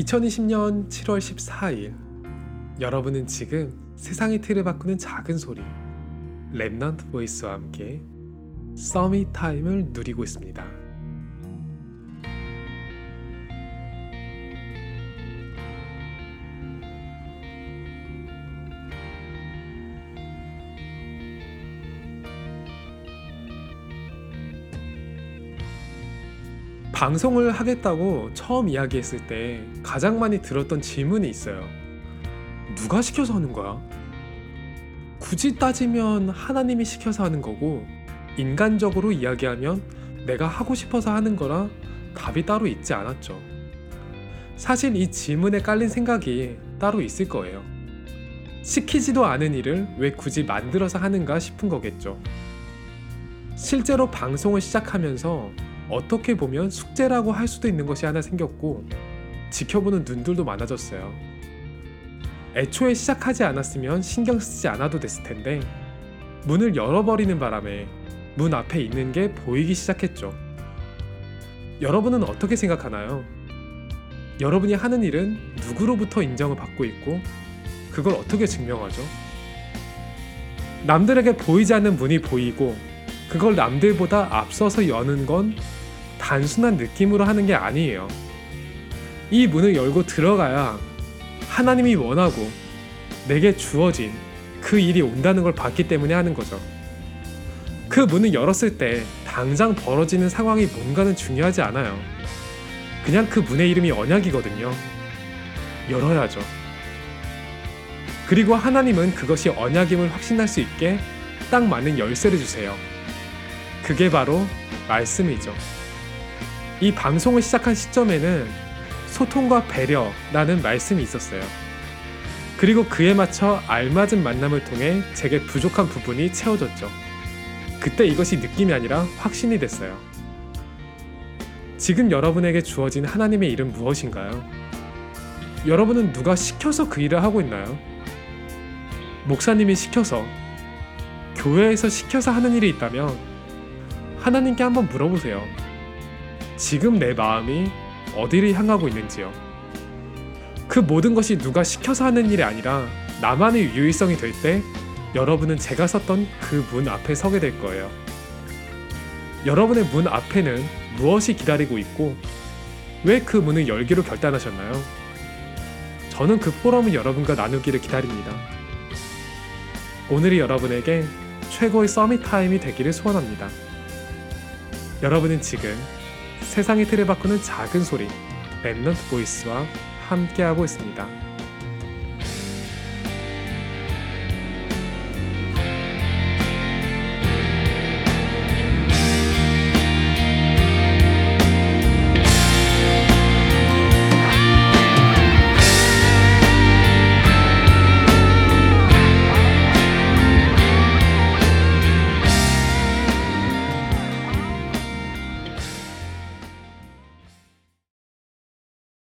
2020년 7월 14일 여러분은 지금 세상의 틀을 바꾸는 작은 소리 Remnant Voice와 함께 Summit Time을 누리고 있습니다. 방송을 하겠다고 처음 이야기했을 때 가장 많이 들었던 질문이 있어요. 누가 시켜서 하는 거야? 굳이 따지면 하나님이 시켜서 하는 거고 인간적으로 이야기하면 내가 하고 싶어서 하는 거라 답이 따로 있지 않았죠. 사실 이 질문에 깔린 생각이 따로 있을 거예요. 시키지도 않은 일을 왜 굳이 만들어서 하는가 싶은 거겠죠. 실제로 방송을 시작하면서 어떻게 보면 숙제라고 할 수도 있는 것이 하나 생겼고 지켜보는 눈들도 많아졌어요. 애초에 시작하지 않았으면 신경 쓰지 않아도 됐을 텐데 문을 열어버리는 바람에 문 앞에 있는 게 보이기 시작했죠. 여러분은 어떻게 생각하나요? 여러분이 하는 일은 누구로부터 인정을 받고 있고 그걸 어떻게 증명하죠? 남들에게 보이지 않는 문이 보이고 그걸 남들보다 앞서서 여는 건 단순한 느낌으로 하는 게 아니에요. 이 문을 열고 들어가야 하나님이 원하고 내게 주어진 그 일이 온다는 걸 봤기 때문에 하는 거죠. 그 문을 열었을 때 당장 벌어지는 상황이 뭔가는 중요하지 않아요. 그냥 그 문의 이름이 언약이거든요. 열어야죠. 그리고 하나님은 그것이 언약임을 확신할 수 있게 딱 맞는 열쇠를 주세요. 그게 바로 말씀이죠. 이 방송을 시작한 시점에는 소통과 배려라는 말씀이 있었어요. 그리고 그에 맞춰 알맞은 만남을 통해 제게 부족한 부분이 채워졌죠. 그때 이것이 느낌이 아니라 확신이 됐어요. 지금 여러분에게 주어진 하나님의 일은 무엇인가요? 여러분은 누가 시켜서 그 일을 하고 있나요? 목사님이 시켜서, 교회에서 시켜서 하는 일이 있다면 하나님께 한번 물어보세요. 지금 내 마음이 어디를 향하고 있는지요. 그 모든 것이 누가 시켜서 하는 일이 아니라 나만의 유일성이 될 때 여러분은 제가 섰던 그 문 앞에 서게 될 거예요. 여러분의 문 앞에는 무엇이 기다리고 있고 왜 그 문을 열기로 결단하셨나요? 저는 그 포럼을 여러분과 나누기를 기다립니다. 오늘이 여러분에게 최고의 Summit Time이 되기를 소원합니다. 여러분은 지금 세상의 틀을 바꾸는 작은 소리 Remnant Voice와 함께하고 있습니다.